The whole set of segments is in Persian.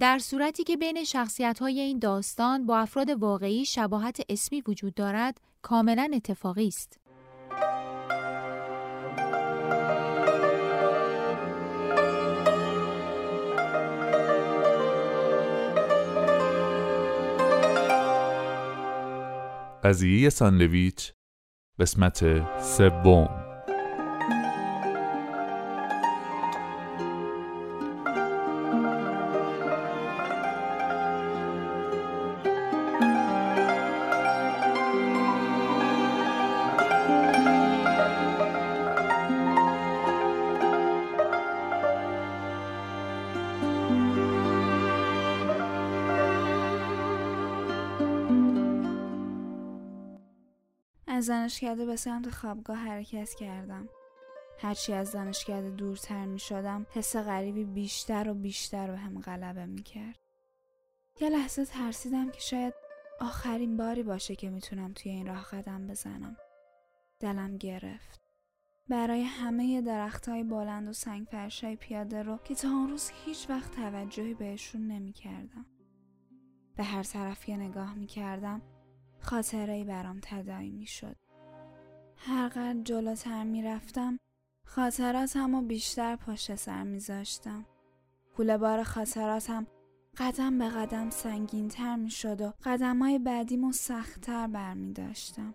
در صورتی که بین شخصیت های این داستان با افراد واقعی شباهت اسمی وجود دارد کاملا اتفاقی است. قضیه ساندویچ قسمت سوم از دانشکده به سمت خوابگاه حرکت کردم. هرچی از دانشکده دورتر می شدم حس غریبی بیشتر و بیشتر به هم غلبه می کرد. یه لحظه ترسیدم که شاید آخرین باری باشه که می‌تونم توی این راه قدم بزنم. دلم گرفت. برای همه درخت های بلند و سنگ فرشای پیاده رو که تا اون روز هیچ وقت توجهی بهشون نمی کردم. به هر طرف یه نگاه می کردم خاطره برام تدایی می شد. هر قدر جلوتر می رفتم خاطراتم و بیشتر پشت سر می زاشتم. کوله بار خاطراتم قدم به قدم سنگین تر می شد و قدم های بعدیم و سختتر داشتم.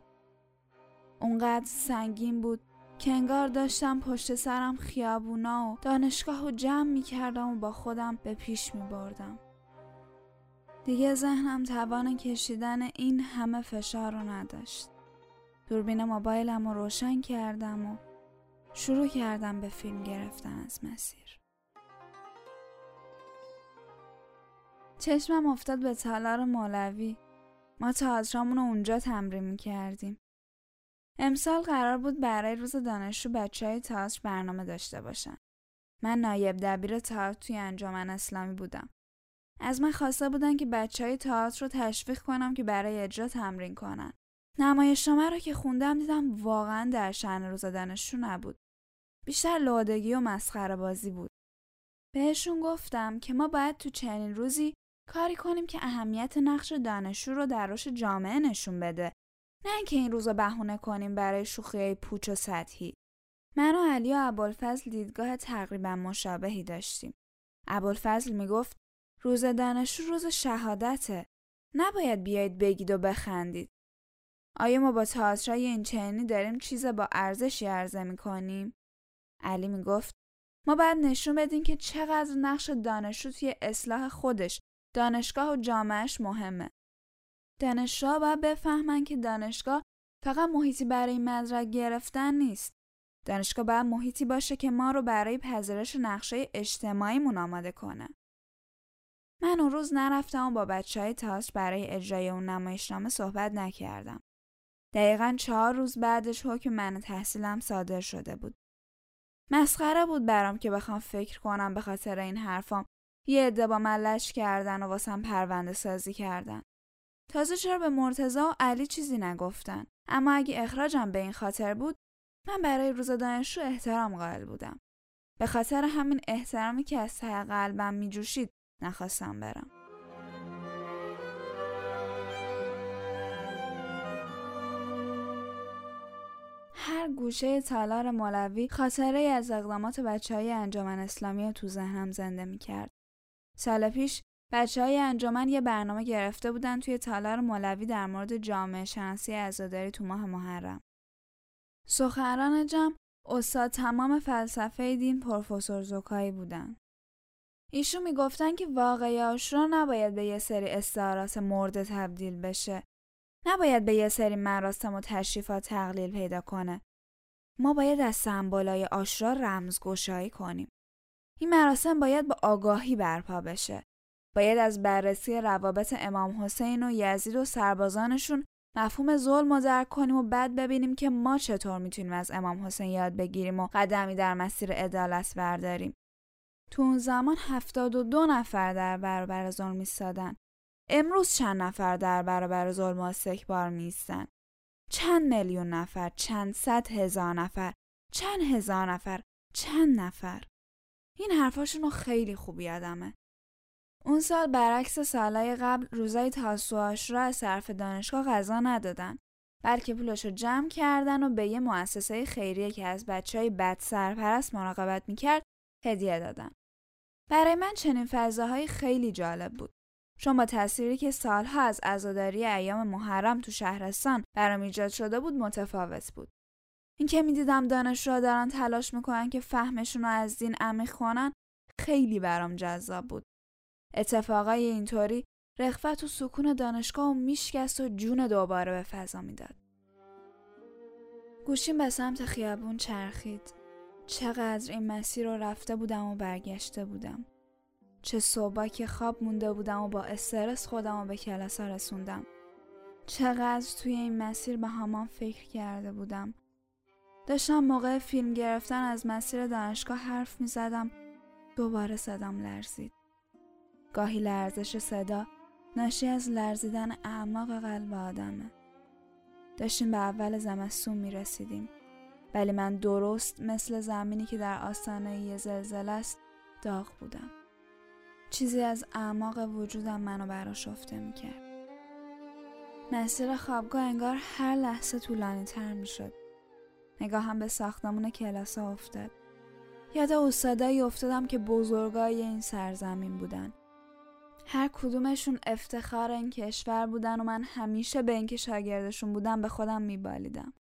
اونقدر سنگین بود که انگار داشتم پشت سرم خیابونا و دانشگاه و جمع می کردم و با خودم به پیش می بردم. دیگه ذهنم توان کشیدن این همه فشار رو نداشت. دوربین موبایلم رو روشن کردم و شروع کردم به فیلم گرفتن از مسیر. چشمم افتاد به تالار مولوی. ما تئاترامون رو اونجا تمرین کردیم. امسال قرار بود برای روز دانشجو بچه های تئاتر برنامه داشته باشن. من نایب دبیر تئاتر توی انجمن اسلامی بودم. از من خواسته بودن که بچه های تئاتر رو تشویق کنم که برای اجرا تمرین کنن. نمایشنامه رو که خوندم دیدم واقعا در شعن روز دانشجو نبود. بیشتر لادگی و مسخره بازی بود. بهشون گفتم که ما باید تو چنین روزی کاری کنیم که اهمیت نقش دانشجو رو در رشد جامعه نشون بده. نه اینکه این روزا بهونه کنیم برای شوخی پوچ و سطحی. من و علی و ابوالفضل دیدگاه تقریبا مشابهی داشتیم. ابوالفضل می‌گفت روز دانشجو روز شهادته. نباید بیایید بگید و بخندید. آیا ما با تئاترای این چنینی داریم چیز با ارزشی عرضه می کنیم؟ علی می گفت ما باید نشون بدیم که چقدر نقش دانشجو توی اصلاح خودش، دانشگاه و جامعش مهمه. دانشجو باید بفهمن که دانشگاه فقط محیطی برای مدرک گرفتن نیست. دانشگاه باید محیطی باشه که ما رو برای پذیرش نقشه اجتماعیمون آماده کنه. من اون روز نرفتم و با بچه های برای اجرای اون نمایشنامه صحبت نکردم. دقیقا چهار روز بعدش حکم من تحصیلم صادر شده بود. مسخره بود برام که بخوام فکر کنم به خاطر این حرفام یه عده با من کردن و واسم پرونده سازی کردن. تازه چرا به مرتزا و علی چیزی نگفتن اما اگه اخراجم به این خاطر بود من برای روز دانشجو احترام قائل بودم به خاطر همین احترامی که از ته قلبم میجوشید نخواستم برم هر گوشه تالار مولوی خاطره از اقدامات بچه های انجامن اسلامی تو ذهنم زنده می کرد. سال پیش بچه های انجامن یه برنامه گرفته بودن توی تالار مولوی در مورد جامعه شناسی عزاداری تو ماه محرم. سخنران جمع استاد تمام فلسفه دین پروفسور زوکایی بودن. ایشون می‌گفتن که واقعی آشورا نباید به یه سری استعارات مرده تبدیل بشه. نباید به یه سری مراسم و تشریفات تقلیل پیدا کنه. ما باید از سمبولای آشورا رمزگشایی کنیم. این مراسم باید با آگاهی برپا بشه. باید از بررسی روابط امام حسین و یزید و سربازانشون مفهوم ظلم رو درک کنیم و بعد ببینیم که ما چطور می‌تونیم از امام حسین یاد بگیریم و قدمی در مسیر عدالت برداریم. تو اون زمان هفتاد و دو نفر در برابر ظلم ایستادن. امروز چند نفر در برابر ظلم و استکبار میستن؟ چند میلیون نفر، چند صد هزار نفر، چند هزار نفر، چند نفر. این حرفاشون خیلی خوب یادمه. اون سال برعکس سالهای قبل روزای تاسو را از صرف دانشگاه غذا ندادن بلکه پولش رو جمع کردن و به یه مؤسسه خیریه که از بچه های بد سرپرست مراقبت می‌کرد هدیه دادن. برای من چنین فضاهایی خیلی جالب بود. چون با تصویری که سالها از عزاداری ایام محرم تو شهرستان برام ایجاد شده بود متفاوت بود. اینکه می‌دیدم دانشجوها دارن تلاش می‌کنن که فهمشون رو از دین عمیق کنن خیلی برام جذاب بود. اتفاقای اینطوری رخوت و سکون دانشگاه و میشکست و جون دوباره به فضا می‌داد. گوشیم به سمت خیابون چرخید. چقدر این مسیر رو رفته بودم و برگشته بودم. چه صبح که خواب مونده بودم و با استرس خودم رو به کلاس رسوندم. چقدر توی این مسیر به همان فکر کرده بودم. داشتم موقع فیلم گرفتن از مسیر دانشگاه حرف می زدم. دوباره صدام لرزید. گاهی لرزش صدا ناشی از لرزیدن اعماق قلب آدمه. داشتیم به اول زمستون می رسیدیم. ولی من درست مثل زمینی که در آستانه یه زلزله است داغ بودم. چیزی از اعماق وجودم منو براشفته می‌کرد. مسیر خوابگاه انگار هر لحظه طولانی تر می‌شد. نگاهم به ساختمون کلاس افتاد. یاد استادایی افتادم که بزرگای این سرزمین بودن. هر کدومشون افتخار این کشور بودن و من همیشه به اینکه شاگردشون بودم به خودم میبالیدم.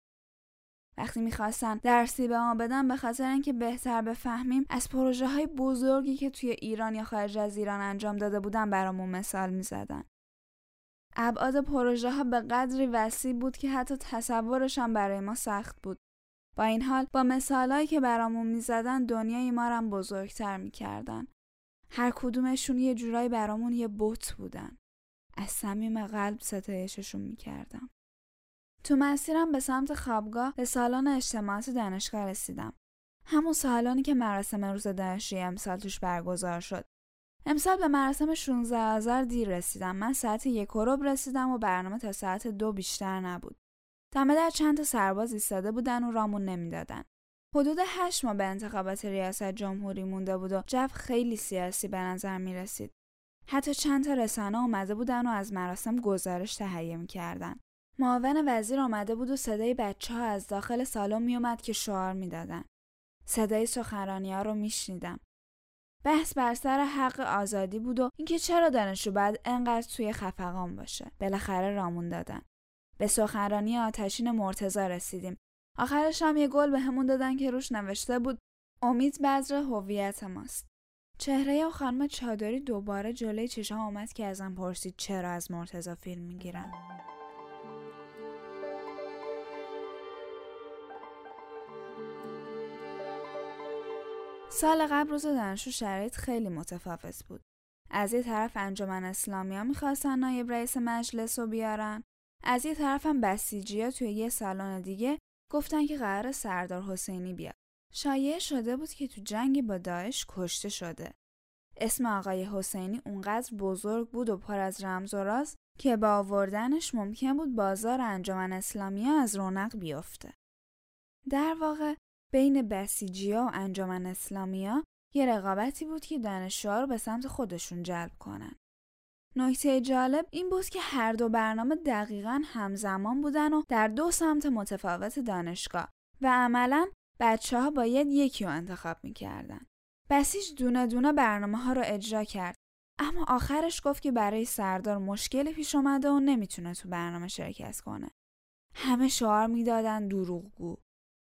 وقتی می‌خواستن درسی به ما بدن به خاطر اینکه بهتر بفهمیم از پروژه های بزرگی که توی ایران یا خارج از ایران انجام داده بودن برامون مثال می‌زدن. ابعاد پروژه ها به قدری وسیع بود که حتی تصورشان برای ما سخت بود. با این حال با مثالهایی که برامون می‌زدن دنیای ما رو بزرگتر می‌کردن. هر کدومشون یه جورایی برامون یه بوت بودن. از صمیم قلب ستایششون می‌کردم. تو مسیرم به سمت خوابگاه به سالن اجتماعات دانشگاه رسیدم. همون سالانی که مراسم روز دانشجویی امسال توش برگزار شد. امسال به مراسم 16 آذر دیر رسیدم. من ساعت یک و رسیدم و برنامه تا ساعت دو بیشتر نبود. دمه در چند تا سرباز ایستاده بودن و رامون نمی‌دادن. حدود هشت ماه به انتخابات ریاست جمهوری مونده بود و جو خیلی سیاسی به نظر می رسید. حتی چند تا رسانه اومده بودن و از مراسم گزارش تهیه می‌کردن. معاون وزیر آمده بود و صدای بچه ها از داخل سالن میومد که شعار می‌دادن. صدای سخنرانی ها رو میشنیدم. بحث بر سر حق آزادی بود و اینکه چرا دانشجو باید انقدر توی خفقان باشه. بالاخره رامون دادن. به سخنرانی آتشین مرتزا رسیدیم. آخرش هم یه گل به همون دادن که روش نوشته بود امید بذر هویت ماست. چهره و خانم چادری دوباره جلوی چشام آمد که ازم پرسید چرا از مرتزا فیلم می‌گیرن. سال قبل روز دانشجو شرایط خیلی متفاوت بود. از یه طرف انجمن اسلامی ها می‌خواستن نایب رئیس مجلس رو بیارن. از یه طرف هم بسیجی ها توی یه سالن دیگه گفتن که قرار سردار حسینی بیاد. شایعه شده بود که تو جنگی با داعش کشته شده. اسم آقای حسینی اونقدر بزرگ بود و پر از رمز و راز که با آوردنش ممکن بود بازار انجمن اسلامی از رونق بیفته. در واقع بین بسیجیا و انجمن اسلامیا یه رقابتی بود که دانشجوها رو به سمت خودشون جلب کنن. نکته جالب این بود که هر دو برنامه دقیقا همزمان بودن و در دو سمت متفاوت دانشگاه و عملا بچه ها باید یکی رو انتخاب می‌کردن. بسیج دونه دونه برنامه ها رو اجرا کرد اما آخرش گفت که برای سردار مشکلی پیش اومده و نمی‌تونه تو برنامه شرکت کنه. همه شعار می‌دادن دروغگو.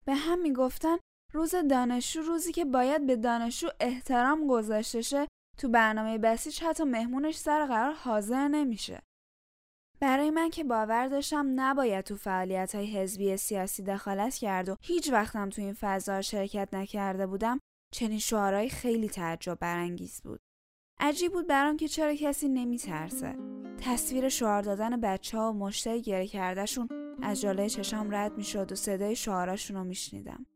به هم می‌گفتن روز دانشجو روزی که باید به دانشجو احترام گذاشته شه تو برنامه بسیج حتی مهمونش سر قرار حاضر نمیشه. برای من که باور داشتم نباید تو فعالیت های حزبی سیاسی دخالت کرد و هیچ وقتم تو این فضا شرکت نکرده بودم چنین شعارهایی خیلی تعجب برانگیز بود. عجیب بود برام که چرا کسی نمیترسه. تصویر شعار دادن بچه ها و مشتری گره کردهشون از جلوی چشام رد می‌شد و صدای شعاراشون رو میشنیدم.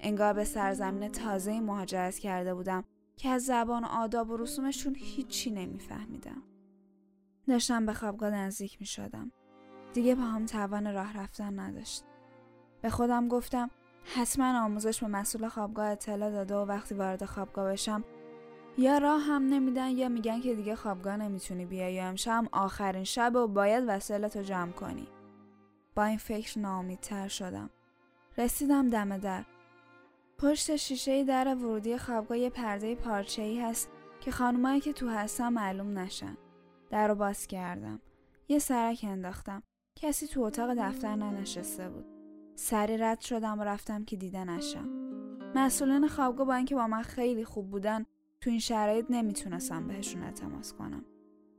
انگار به سرزمین تازه مهاجرت کرده بودم که از زبان و آداب و رسومشون هیچی نمیفهمیدم. داشتم به خوابگاه نزدیک می شدم. دیگه با هم توان راه رفتن نداشت. به خودم گفتم حتما آموزش به مسئول خوابگاه اطلاع داده و وقتی وارد خوابگاه بشم یا راه هم نمیدن یا میگن که دیگه خوابگاه نمی‌تونی بیای یا امشب آخرین شب و باید وسایلتو جمع کنی. با این فکر ناامیدتر شدم. رسیدم دم در. پشت شیشه در ورودی خوابگاه یه پرده پارچه ای هست که خانمایی که تو هستن معلوم نشن. در رو باز کردم. یه سرک انداختم. کسی تو اتاق دفتر ننشسته بود. سری رد شدم و رفتم که دیده نشم. مسئولین خوابگاه با اینکه با من خیلی خوب بودن تو این شرایط نمی‌تونستم بهشون اعتماد کنم.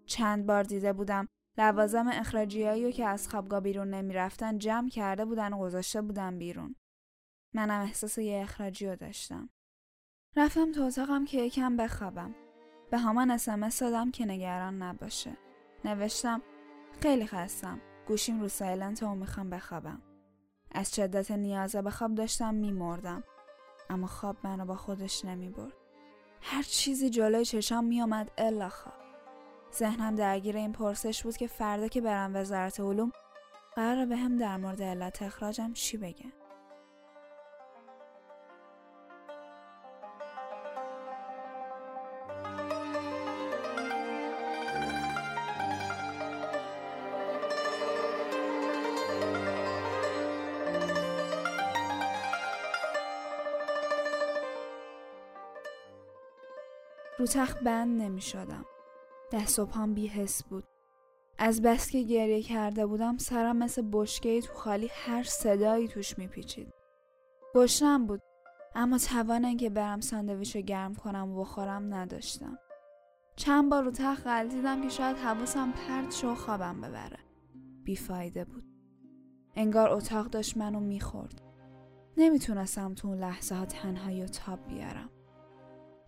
چند بار دیده بودم لوازم اخراجیایی که از خوابگاه بیرون نمی‌رفتن جمع کرده بودن و گذاشته بودن بیرون. منم احساس یه اخراجی رو داشتم. رفتم تو اتاقم که یکم بخوابم. به همان اسمس دادم که نگران نباشه. نوشتم خیلی خستم. گوشیم رو سایلنت و می‌خوام بخوابم. از شدت نیازه به خواب داشتم میمردم. اما خواب منو با خودش نمی‌برد. هر چیزی جلوی چشام میامد الا خواب ذهنم درگیر این پرسش بود که فردا که برم وزارت علوم قرار به هم در مورد علت اخراجم چی بگن. رو تخت بند نمی شدم. دست و پام بی حس بود. از بس که گریه کرده بودم سرم مثل بشکه تو خالی هر صدایی توش میپیچید. گشنم بود اما توان اینکه برم ساندویچ رو گرم کنم و بخورم نداشتم. چند بار رو تخت غلطیدم که شاید حواسم پرت شو خوابم ببره. بیفایده بود. انگار اتاق داشت منو می‌خورد. نمی‌تونستم تو اون لحظه ها تنهایی و تاب بیارم.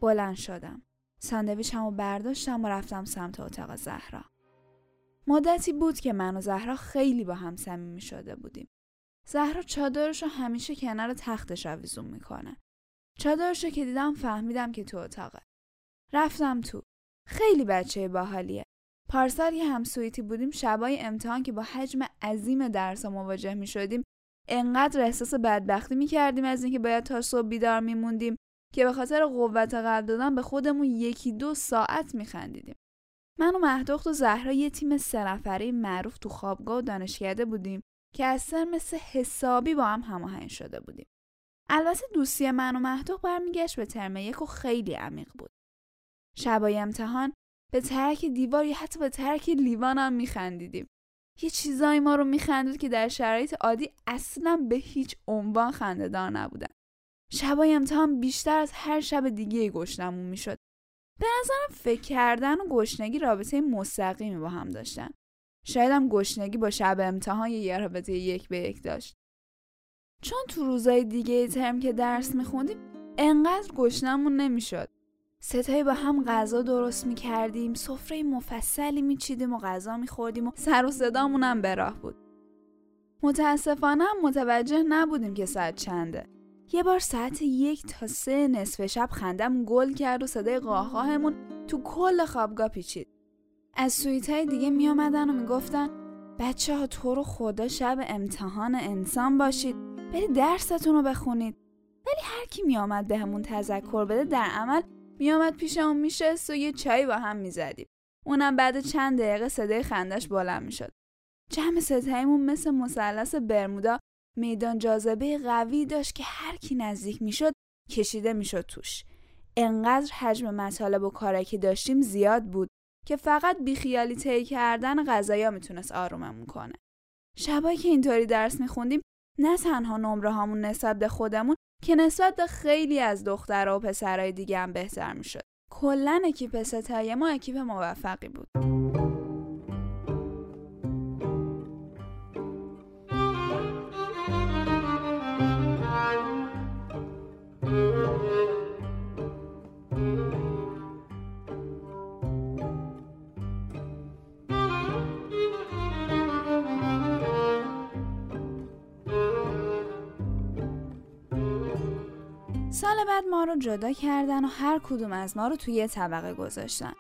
بلند شدم. ساندویچم و برداشتم و رفتم سمت اتاق زهرا. مدتی بود که من و زهرا خیلی با هم صمیمی شده بودیم. زهرا چادرش رو همیشه کنار تختش آویزون می‌کنه. چادرش که دیدم فهمیدم که تو اتاقه. رفتم تو. خیلی بچه باحالیه. پارسال یه همسویتی بودیم شبای امتحان که با حجم عظیم درس مواجه می شدیم انقدر احساس بدبختی می کردیم از اینکه باید تا صبح بیدار میموندیم که به خاطر قوت قلب دادن به خودمون یکی دو ساعت میخندیدیم. من و مهدخت و زهرا یه تیم سه نفره معروف تو خوابگاه و دانشکده بودیم که سر مثل حسابی با هم هماهنگ شده بودیم. البته دوستی من و مهدخت برمیگشت به ترم یک و خیلی عمیق بود. شبای امتحان به ترک دیوار یا حتی به ترک لیوان هم میخندیدیم. یه چیزایی ما رو میخندید که در شرایط عادی اصلا به هیچ عنوان خندهدار نبودن. شبای امتحان بیشتر از هر شب دیگه گشنمون می‌شد. به نظرم فکر کردن و گشنگی رابطه مستقیمی با هم داشتن. شاید هم گشنگی با شب امتحان یه رابطه یک به یک داشت. چون تو روزای دیگه ترم که درس میخوندیم انقدر گشنمون نمی‌شد. ستایی با هم غذا درست می‌کردیم سفره مفصلی میچیدیم و غذا میخوردیم و سر و صدامون به راه بود. متاسفانه هم متوجه نبودیم که ساعت چنده. یه بار ساعت یک تا سه نصف شب خندم گل کرد و صدای قاهقاهمون تو کل خوابگاه پیچید. از سویت های دیگه می آمدن و می‌گفتن بچه ها تو رو خدا شب امتحان انسان باشید. برید درستون رو بخونید. ولی هر کی می آمد به همون تذکر بده در عمل می آمد پیشمون میشست و یه چای با هم می‌زدیم. اونم بعد چند دقیقه صدای خندش بلند می‌شد. جمع ستایمون مثل مثلث برمودا میدان جاذبه قوی داشت که هر کی نزدیک می‌شد کشیده می‌شد توش. انقدر حجم مطالب و کارایی که داشتیم زیاد بود که فقط بیخیالی طی کردن غذایا می‌تونست آروممون کنه. شبایی که اینطوری درس میخوندیم نه تنها نمره هامون نسبت به خودمون که نسبت به خیلی از دخترها و پسرهای دیگه هم بهتر می‌شد. کلا اکیپ ستای ما اکیپ موفقی بود. سال بعد ما رو جدا کردن و هر کدوم از ما رو توی یه طبقه گذاشتن.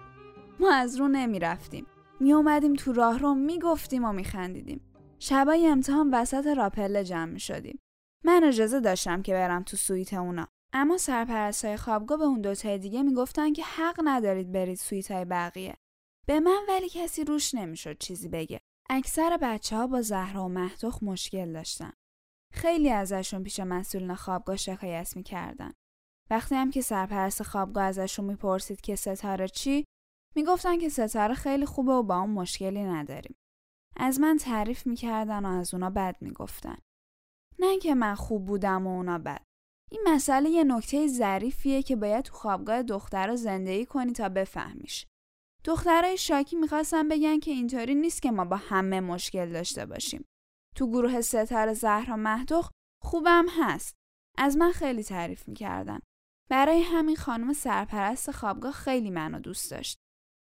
ما از رو نمی رفتیم. می اومدیم تو راه رو می گفتیم و می خندیدیم. شبای امتحان وسط راپله جمع می شدیم. من اجازه داشتم که برم تو سویت اونا. اما سرپرستای خوابگاه به اون دوتای دیگه می‌گفتن که حق ندارید برید سویت های بقیه. به من ولی کسی روش نمی‌شد چیزی بگه. اکثر بچه ها با زهرا و مهدوخ مشکل داشتن. خیلی ازشون پیش مسئولین خوابگاه شکایت می‌کردن. وقتی هم که سرپرست خوابگاه ازشون می‌پرسید که ستاره چی می‌گفتن که ستاره خیلی خوبه و با اون مشکلی نداریم. از من تعریف می‌کردن و از اونا بد می‌گفتن. نه اینکه من خوب بودم و اونا بد. این مسئله یه نکته ظریفیه که باید تو خوابگاه دختر زندگی کنی تا بفهمیش. دخترای شاکی می‌خواستن بگن که اینطوری نیست که ما با همه مشکل داشته باشیم. تو گروه ستاره زهرا مهدوخ خوبم هست. از من خیلی تعریف می‌کردن. برای همین خانم سرپرست خوابگاه خیلی منو دوست داشت.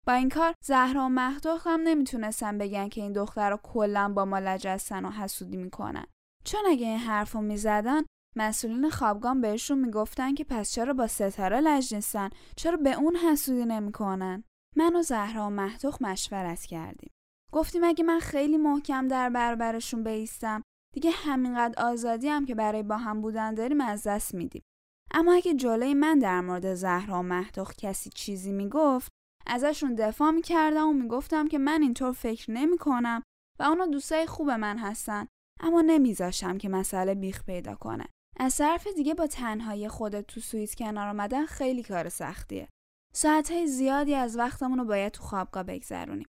با این کار زهرا و مهدوخ هم نمی‌تونستن بگن که این دختر کلا با ما لجستن و حسودی می‌کنن. چون اگه این حرف رو می‌زدن مسئولین خوابگاه بهشون می‌گفتن که پس چرا با ستاره لج نیستن چرا به اون حسودی نمی‌کنن من و زهرا و مهدوخ مشورت کردیم گفتیم اگه من خیلی محکم در برابرشون بیستم؟ دیگه همینقدر آزادی هم که برای با هم بودن داریم از دست میدیم اما اگه جلوی من در مورد زهرا و مهدوخ کسی چیزی می‌گفت ازشون دفاع می‌کردم و می‌گفتم که من اینطور فکر نمی‌کنم و اونا دوستای خوب من هستن اما نمیذاشم که مسئله بیخ پیدا کنه. از طرف دیگه با تنهایی خودت تو سوئیس کنار آمدن خیلی کار سختیه. ساعتهای زیادی از وقتمون رو باید تو خوابگاه بگذرونیم.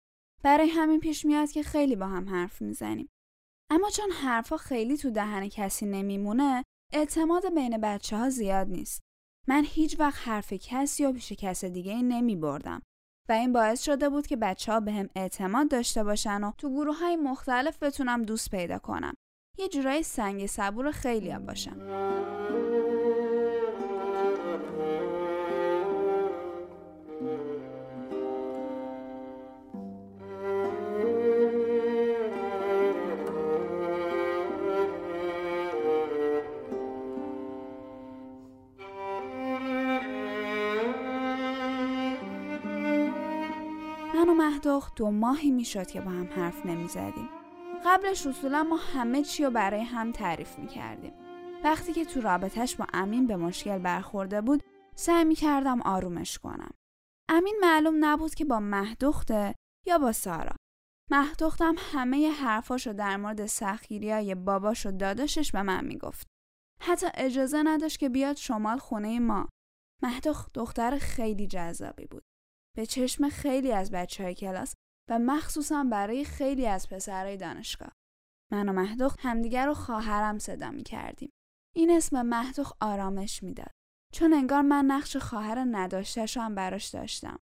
برای همین پیش میاد که خیلی با هم حرف می‌زنیم اما چون حرفا خیلی تو دهن کسی نمیمونه اعتماد بین بچه ها زیاد نیست من هیچ وقت حرف کسی یا پیش کس دیگه نمی بردم و این باعث شده بود که بچه ها به هم اعتماد داشته باشن و تو گروه های مختلف بتونم دوست پیدا کنم. یه جورایی سنگ صبور خیلی هم باشم. مهدخ دو ماهی می‌شد که با هم حرف نمی زدیم. قبلش اصولا ما همه چی رو برای هم تعریف می کردیم. وقتی که تو رابطش با امین به مشکل برخورده بود سعی می کردم آرومش کنم. امین معلوم نبود که با مهدخته یا با سارا. مهدختم همه حرفاشو در مورد سخیری های باباش و داداشش به من می‌گفت. حتی اجازه نداشت که بیاد شمال خونه ما. مهدخ دختر خیلی جذابی بود. به چشم خیلی از بچه های کلاس و مخصوصا برای خیلی از پسرهای دانشگاه. من و مهدوخ همدیگر رو خواهرم صدا می کردیم. این اسم مهدوخ آرامش می‌داد. چون انگار من نقش خواهر نداشتش هم براش داشتم.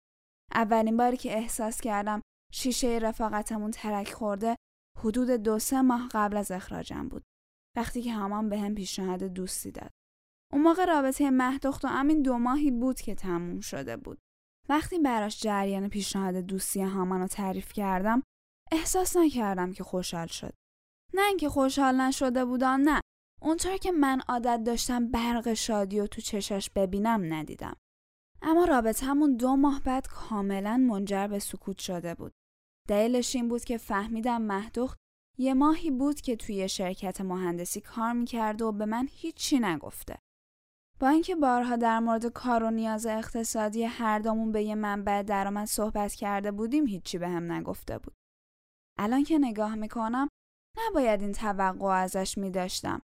اولین باری که احساس کردم شیشه رفاقتمون ترک خورده حدود دو سه ماه قبل از اخراجم بود. وقتی که همان به هم پیشنهاد دوستی داد. اون موقع رابطه مهدخت و امین دو ماهی بود که تموم شده بود. وقتی براش جریان پیشنهاد دوستی هامان رو تعریف کردم احساس نکردم که خوشحال شد. نه اینکه خوشحال نشده بودم نه اونطور که من عادت داشتم برق شادی و تو چشاش ببینم ندیدم. اما رابطمون دو ماه بعد کاملا منجر به سکوت شده بود. دلیلش این بود که فهمیدم مهدوخت یه ماهی بود که توی شرکت مهندسی کار می‌کرده و به من هیچی نگفته. با اینکه بارها در مورد کار و نیاز اقتصادی هر دومون به یه منبع درآمد صحبت کرده بودیم هیچی به هم نگفته بود. الان که نگاه می‌کنم نباید این توقع ازش می داشتم.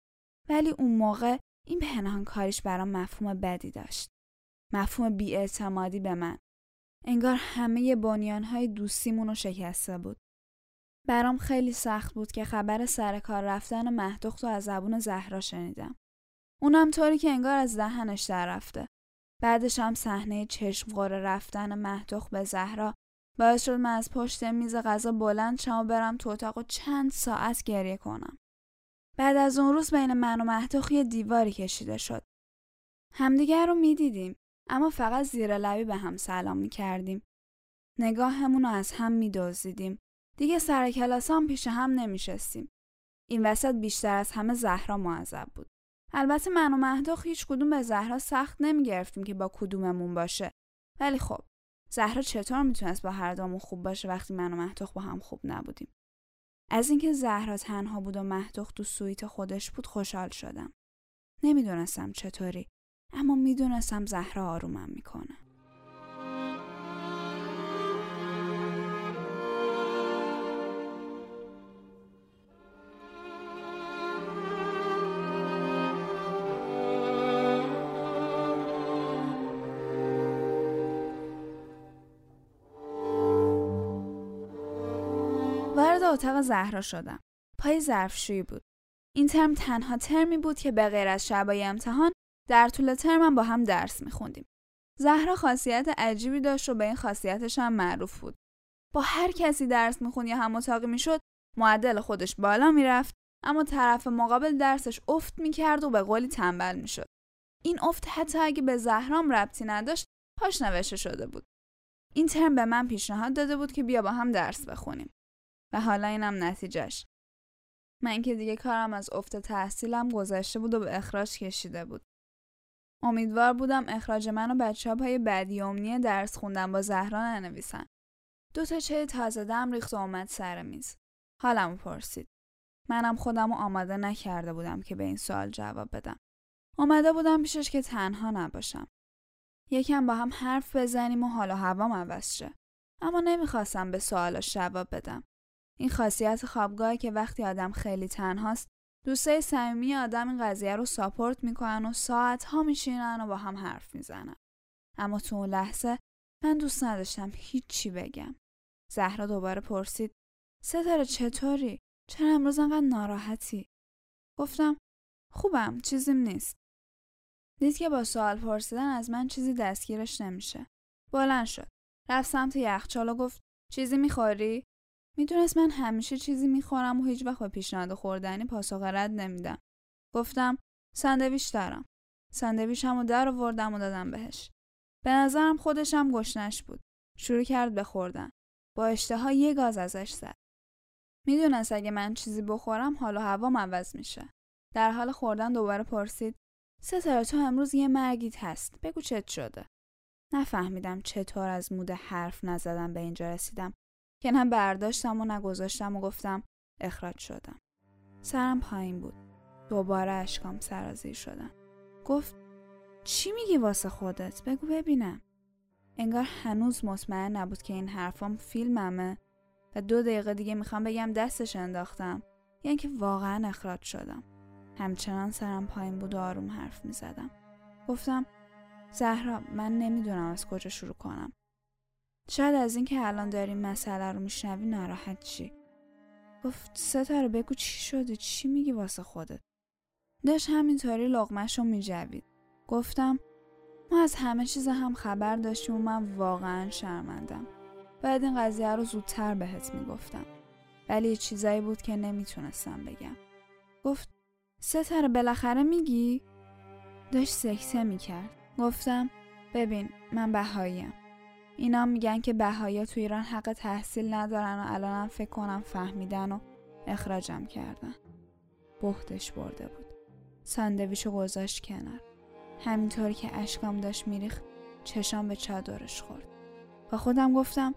ولی اون موقع این پنهان کاریش برام مفهوم بدی داشت. مفهوم بیاعتمادی به من. انگار همه بنیانهای دوستیمون رو شکسته بود. برام خیلی سخت بود که خبر سر کار رفتن مهدوخت و از زبون زهرا شنیدم. اونم طوری که انگار از دهنش در رفته. بعدش هم صحنه چشم قره رفتن مهدوخ به زهرا باعث شد من از پشت میز غذا بلند شم و برم تو اتاق و چند ساعت گریه کنم. بعد از اون روز بین من و مهدوخ یه دیواری کشیده شد. همدیگر رو می‌دیدیم اما فقط زیر لبی به هم سلام می‌کردیم. نگاهمون رو از هم میدوزیدیم. دیگه سر کلاس پیش هم نمیشستیم. این وسط بیشتر از همه زهرا معذب بود. البته من و مهداخ هیچ کدوم به زهرا سخت نمی گرفتیم که با کدوممون باشه. ولی خب زهرا چطور می‌تونست با هر دومون خوب باشه وقتی من و مهداخ با هم خوب نبودیم؟ از اینکه زهرا تنها بود و مهداخ تو سویت خودش بود خوشحال شدم. نمی‌دونستم چطوری اما می‌دونستم زهرا آرومم می‌کنه. اتاق زهرا شدم. پای ظرفشویی بود. این ترم تنها ترمی بود که به غیر از شبای امتحان در طول ترمم با هم درس میخوندیم. زهرا خاصیت عجیبی داشت و به این خاصیتش هم معروف بود. با هر کسی درس می‌خوند یا هم اتاقی می‌شد معدل خودش بالا می‌رفت اما طرف مقابل درسش افت می‌کرد و به قولی تنبل می‌شد. این افت حتی اگه به زهرام ربطی نداشت پاش نوشته شده بود. این ترم به من پیشنهاد داده بود که بیا با هم درس بخونیم. و حالا اینم نتیجهش. من که دیگه کارم از افت تحصیلم گذشته بود و به اخراج کشیده بود. امیدوار بودم اخراج من و بچه ها پای بدی امنی درس خوندن با زهرا ننویسن. دو تا چه تازه دم ریخت و اومد سر میز. حالمو پرسید. منم خودم آماده نکرده بودم که به این سوال جواب بدم. آمده بودم پیشش که تنها نباشم. یکم با هم حرف بزنیم و حال و هوام عوض شه. اما نمی‌خواستم به سوالاش جواب بدم. این خاصیت خوابگاه که وقتی آدم خیلی تنهاست دوستای صمیمی آدم این قضیه رو ساپورت می‌کنن و ساعت ها میشینن و با هم حرف می‌زنن. اما تو اون لحظه من دوست نداشتم هیچی بگم. زهرا دوباره پرسید ستاره چطوری؟ چرا امروز انقدر ناراحتی؟ گفتم خوبم چیزیم نیست. دید که با سوال پرسیدن از من چیزی دستگیرش نمیشه. بلند شد. رفت سمت یخچال و گفت چیزی می‌خوری؟ می‌دونست من همیشه چیزی می‌خورم و هیچ وقت به پیشنهاد خوردنی پاسخ رد نمیدم. گفتم ساندویچ دارم. ساندویچمو در آوردم و دادم بهش. به نظرم خودشم گشنش بود. شروع کرد به خوردن. با اشتها یه گاز ازش زد. می‌دونست اگه من چیزی بخورم حال و هوام عوض میشه. در حال خوردن دوباره پرسید ستاره تو امروز یه مرگیت هست. بگو چت شده. نفهمیدم چطور از مود حرف نزدم به اینجا رسیدم که برداشتم و نگذاشتم و گفتم اخراج شدم. سرم پایین بود. دوباره اشکام سرازیر شدن. گفت چی میگی واسه خودت؟ بگو ببینم. انگار هنوز مطمئن نبود که این حرفام فیلممه و دو دقیقه دیگه می‌خوام بگم دستش انداختم یعنی که واقعا اخراج شدم. همچنان سرم پایین بود و آروم حرف می‌زدم. گفتم زهرا من نمی‌دونم از کجا شروع کنم. شاید از اینکه الان داری مسئله رو میشنوی ناراحت چی گفت ستاره بگو چی شده چی میگی واسه خودت؟ داشت همینطوری لغمش رو میجوید. گفتم ما از همه چیز هم خبر داشتیم و من واقعا شرمندم. باید این قضیه رو زودتر بهت می‌گفتم. ولی یه چیزایی بود که نمی‌تونستم بگم. گفت ستاره بالاخره میگی؟ داشت سکته می‌کرد. گفتم ببین من بهاییم. اینا میگن که بهایا تو ایران حق تحصیل ندارن و الانم فکر کنم فهمیدن و اخراجم کردن. بهتش برده بود. ساندویچو گذاشت کنار. همینطوری که اشکام داشت میریخت چشام به چادرش خورد. و خودم گفتم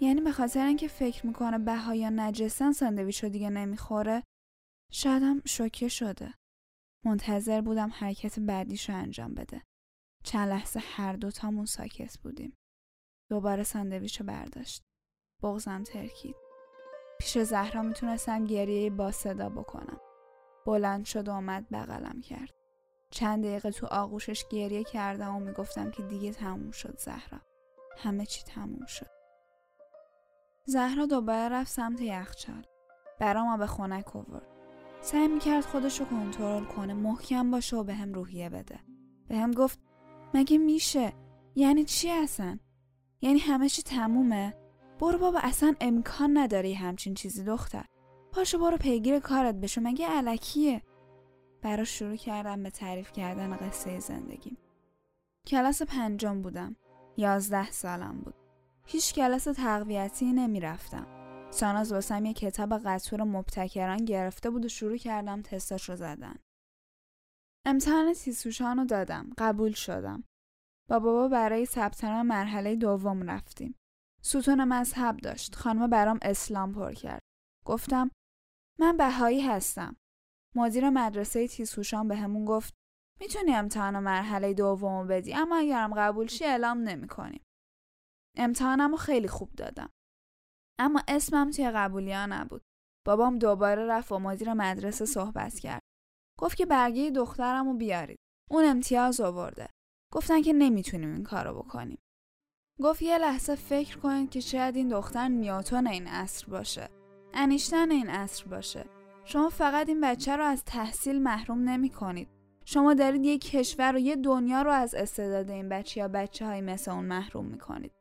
یعنی به خاطر اینکه فکر می‌کنه بهایا نجسن ساندویچو دیگه نمی‌خوره شایدم شوکه شده. منتظر بودم حرکت بعدیشو انجام بده. چند لحظه هر دوتامون ساکت بودیم. دوباره ساندویچ رو برداشت. بغزم ترکید. پیش زهرا می‌تونستم گریه با صدا بکنم. بلند شد و آمد بغلم کرد. چند دقیقه تو آغوشش گریه کردم و می‌گفتم که دیگه تموم شد زهرا. همه چی تموم شد. زهرا دوباره رفت سمت یخچال. برام به خنک آورد. سعی می‌کرد خودش رو کنترل کنه محکم باشه و به هم روحیه بده. به هم گفت مگه میشه؟ یعنی چی اصلا؟ یعنی همه چی تمومه. برو بابا اصلا امکان نداری همچین چیزی دختر. پاشو برو پیگیر کارت بشو مگه علکیه؟ برا شروع کردم به تعریف کردن قصه زندگیم کلاس پنجم بودم. یازده سالم بود. هیچ کلاس تقویتی نمی‌رفتم. ساناز واسم یه کتاب قطور مبتکران گرفته بود و شروع کردم تستاش رو زدن. امتحان تیسوشان رو دادم. قبول شدم. با بابا برای ثبت مرحله دوم رفتیم. ستون مذهب داشت. خانم برام اسلام پر کرد. گفتم من بهایی هستم. مدیر مدرسه تیسوشان به همون گفت می‌تونی امتحان مرحله دوم بدی اما اگرم قبول شی اعلام نمی‌کنیم امتحانم خیلی خوب دادم اما اسمم توی قبولی ها نبود بابام دوباره رفت و مدیر مدرسه صحبت کرد گفت که برگه دخترم رو بیارید اون امتیاز آورده گفتن که نمی‌تونیم این کارو بکنیم گفت یه لحظه فکر کنید که شاید این دختر نیوتون این عصر باشه انیشتن این عصر باشه شما فقط این بچه رو از تحصیل محروم نمی کنید. شما دارید یک کشور و یه دنیا رو از استعداد این بچه یا بچه های مثل اون محروم می کنید.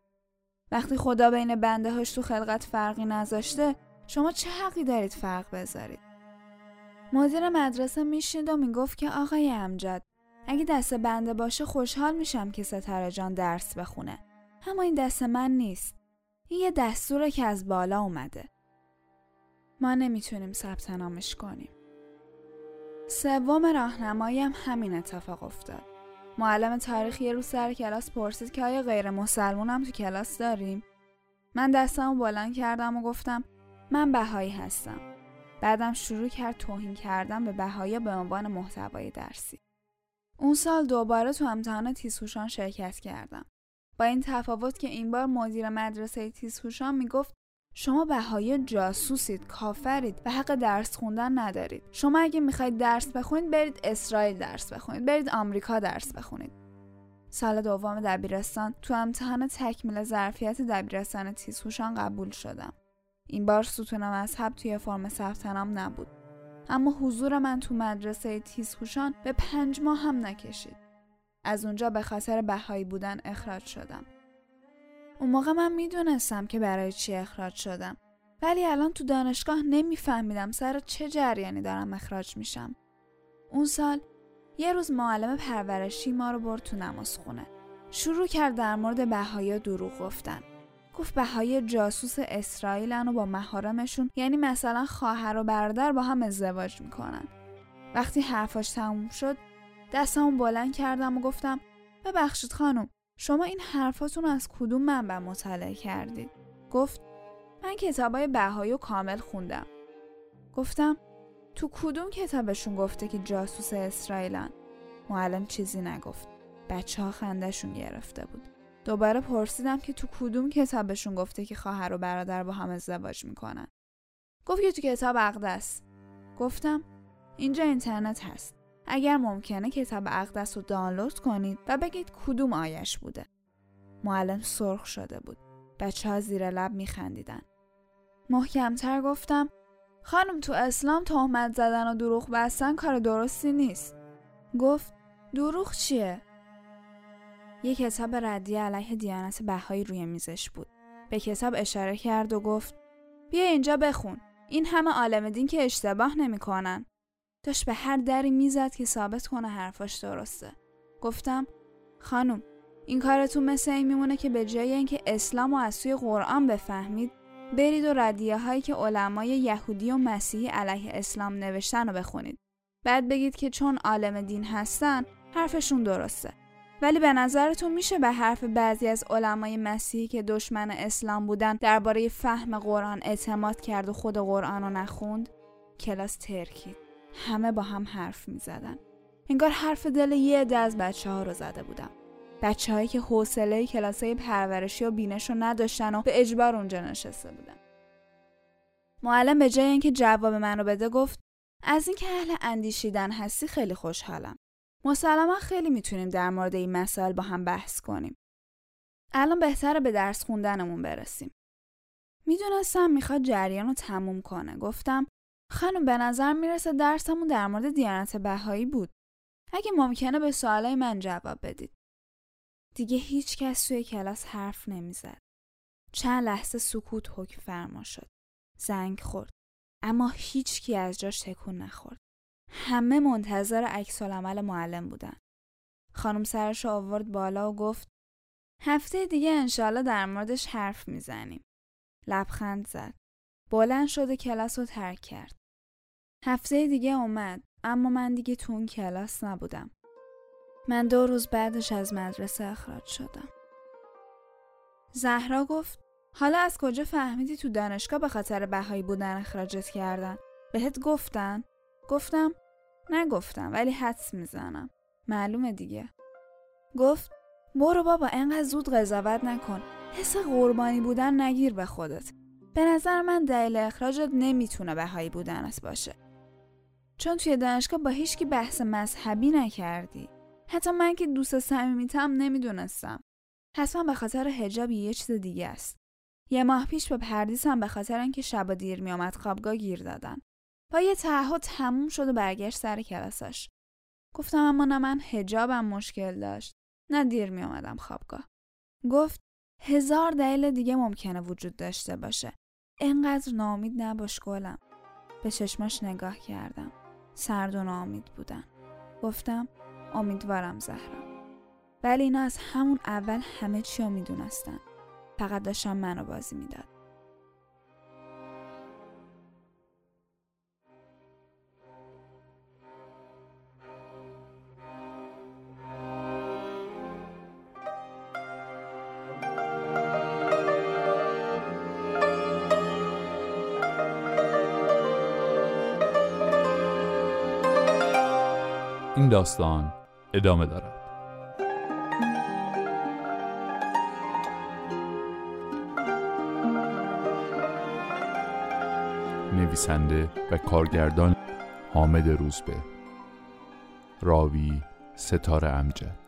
وقتی خدا بین بنده هاش تو خلقت فرقی نذاشته شما چه حقی دارید فرق بذارید؟ مدیر مدرسه میشید و می‌گفت که آقای امجد اگه دست بنده باشه خوشحال میشم که ستاره جان درس بخونه. اما این دست من نیست. این یه دستوره که از بالا اومده. ما نمی‌تونیم ثبت نامش کنیم. سوم راهنماییم همین اتفاق افتاد. معلم تاریخ یه روز سر کلاس پرسید که آیا غیر مسلمون هم تو کلاس داریم؟ من دستمو بلند کردم و گفتم من بهایی هستم. بعدم شروع کرد توهین کردن به بهایی به عنوان محتوای درسی. اون سال دوباره تو امتحان تیزهوشان شرکت کردم. با این تفاوت که این بار مدیر مدرسه تیزهوشان می‌گفت شما بهای جاسوسید کافرید و حق درس خوندن ندارید. شما اگه می‌خواید درس بخونید برید اسرائیل درس بخونید برید آمریکا درس بخونید. سال دوم دبیرستان تو امتحان تکمیل ظرفیت دبیرستان تیزهوشان قبول شدم. این بار ستون مذهب توی فرم ثبت نبود. اما حضور من تو مدرسه تیزهوشان به پنج ماه هم نکشید. از اونجا به خاطر بهایی بودن اخراج شدم. اون موقع من می‌دونستم که برای چی اخراج شدم. ولی الان تو دانشگاه نمیفهمیدم سر چه جریانی دارم اخراج میشم. اون سال یه روز معلم پرورشی ما رو برد تو نمازخونه. شروع کرد در مورد بهایی دروغ گفتن. گفت بهایی جاسوس اسرائیلن و با مهارمشون یعنی مثلا خواهر و برادر با هم ازدواج می‌کنن وقتی حرفاش تموم شد دستمو بلند کردم و گفتم ببخشید خانم شما این حرفاتون از کدوم منبع مطالعه کردید؟ گفت من کتابای بهایی و کامل خوندم. گفتم تو کدوم کتابشون گفته که جاسوس اسرائیلن؟ معلم چیزی نگفت. بچه ها خندشون گرفته بود. دوباره پرسیدم که تو کدوم کتابشون گفته که خواهر و برادر با هم ازدواج می‌کنن. گفت که تو کتاب اقدس. گفتم اینجا اینترنت هست. اگر ممکنه کتاب اقدس رو دانلود کنید و بگید کدوم آیش بوده. معلم سرخ شده بود. بچه ها زیر لب میخندیدن. محکمتر گفتم خانم تو اسلام تهمت زدن و دروغ بستن کار درستی نیست. گفت دروغ چیه؟ یه کتاب ردی علیه دیانت بهایی روی میزش بود. به کتاب اشاره کرد و گفت بیا اینجا بخون. این همه عالم دین که اشتباه نمی‌کنن. داشت به هر دری می‌زد که ثابت کنه حرفاش درسته گفتم خانم این کارتون مثل این میمونه که به جای اینکه اسلام و از سوی قرآن بفهمید برید و ردیه هایی که علمای یهودی و مسیحی علیه اسلام نوشتن رو بخونید بعد بگید که چون عالم دین هستن حرفشون درسته ولی به نظرتون میشه به حرف بعضی از علمای مسیحی که دشمن اسلام بودن درباره فهم قرآن اعتماد کرد و خود قرآن رو نخوند کلاس ترکید همه با هم حرف می زدن. انگار حرف دل یه عده از بچه ها رو زده بودم. بچه هایی که حوصله کلاسای پرورشی و بینش رو نداشتن و به اجبار اونجا نشسته بودن. معلم به جای اینکه جواب منو بده گفت از اینکه اهل اندیشیدن هستی خیلی خوشحالم. مسلما خیلی می‌تونیم در مورد این مسائل با هم بحث کنیم. الان بهتره به درس خوندنمون برسیم. می‌دونستم می‌خواد جریان رو تموم کنه. گفتم خانم به نظر می‌رسه درسمون در مورد دیانت بهایی بود. اگه ممکنه به سوالای من جواب بدید. دیگه هیچ کس توی کلاس حرف نمی‌زد. چند لحظه سکوت حکم فرما شد. زنگ خورد. اما هیچ کی از جاش تکون نخورد. همه منتظر عکس العمل معلم بودن. خانم سرش آورد بالا و گفت هفته دیگه انشالله در موردش حرف می‌زنیم. لبخند زد. بلند شده کلاس رو ترک کرد. هفته دیگه اومد اما من دیگه تو اون کلاس نبودم. من دو روز بعدش از مدرسه اخراج شدم. زهرا گفت حالا از کجا فهمیدی تو دانشگاه به خاطر بهایی بودن اخراجت کردن؟ بهت گفتن؟ گفتم نگفتم ولی حدس می‌زنم. معلومه دیگه. گفت برو بابا انقدر زود قضاوت نکن. حس قربانی بودن نگیر به خودت. به نظر من دلیل اخراجت نمی‌تونه بهایی بودنت باشه. چون توی دانشگاه با هیچکی بحث مذهبی نکردی. حتی من که دوست صمیمیتم نمی‌دونستم. حتما به خاطر حجاب یه چیز دیگه است. یه ماه پیش به پردیسم به خاطر اینکه شب دیر میامد خوابگاه گیر دادن. با یه تعهد تموم شد و برگشت سر کلاسش گفتم اما نه من حجابم مشکل داشت. نه دیر میامدم خوابگاه. گفت هزار دلیل دیگه ممکنه وجود داشته باشه. انقدر ناامید نباش گلم. به چشماش نگاه کردم. سرد و ناامید بودن. گفتم امیدوارم زهرا. ولی اینا از همون اول همه چی رو می‌دونستن. فقط داشتم منو بازی می‌داد. این داستان ادامه دارد. نویسنده و کارگردان حامد روزبه. راوی ستاره امجد.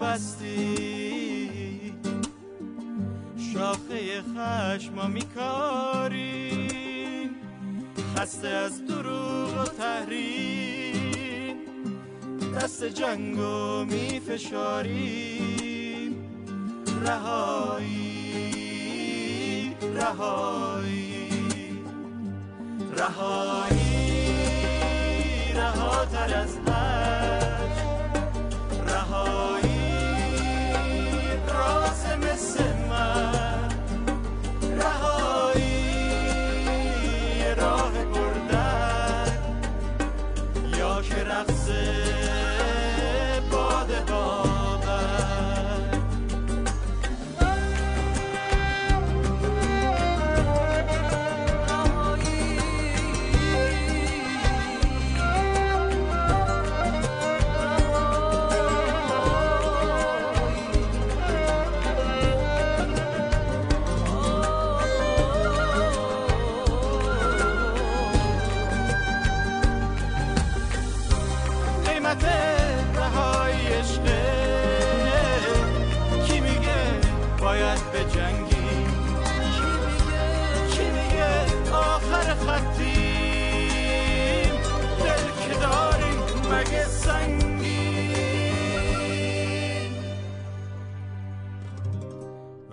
بستی. شاخه خشما میکاری. خسته از دروغ و تحریم. دست جنگو میفشاری. رهایی رهایی. رهایی رهاتر از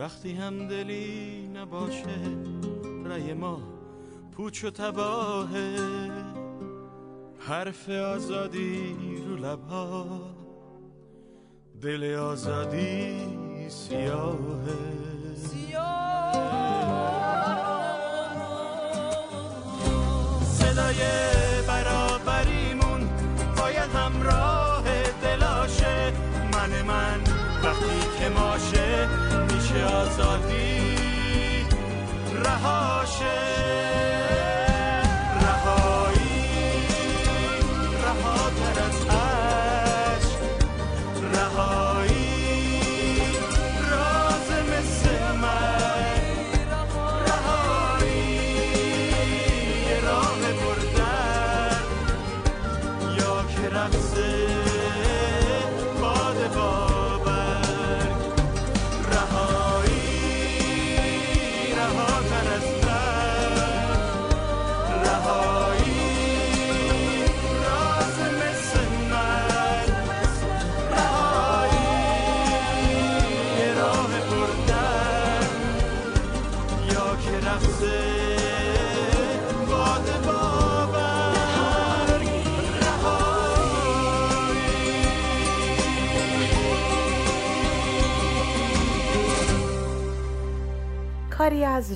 وقتی هم دلی نباشه رای ما پوچ و تباهه. حرف آزادی رو لبها دل آزادی سیاهه. آزادی رهاشه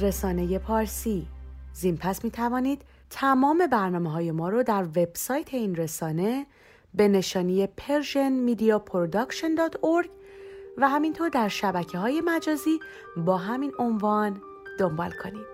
رسانه پارسی. زین پس می توانید تمام برنامه های ما رو در وبسایت این رسانه به نشانی persianmediaproduction.org و همینطور در شبکه های مجازی با همین عنوان دنبال کنید.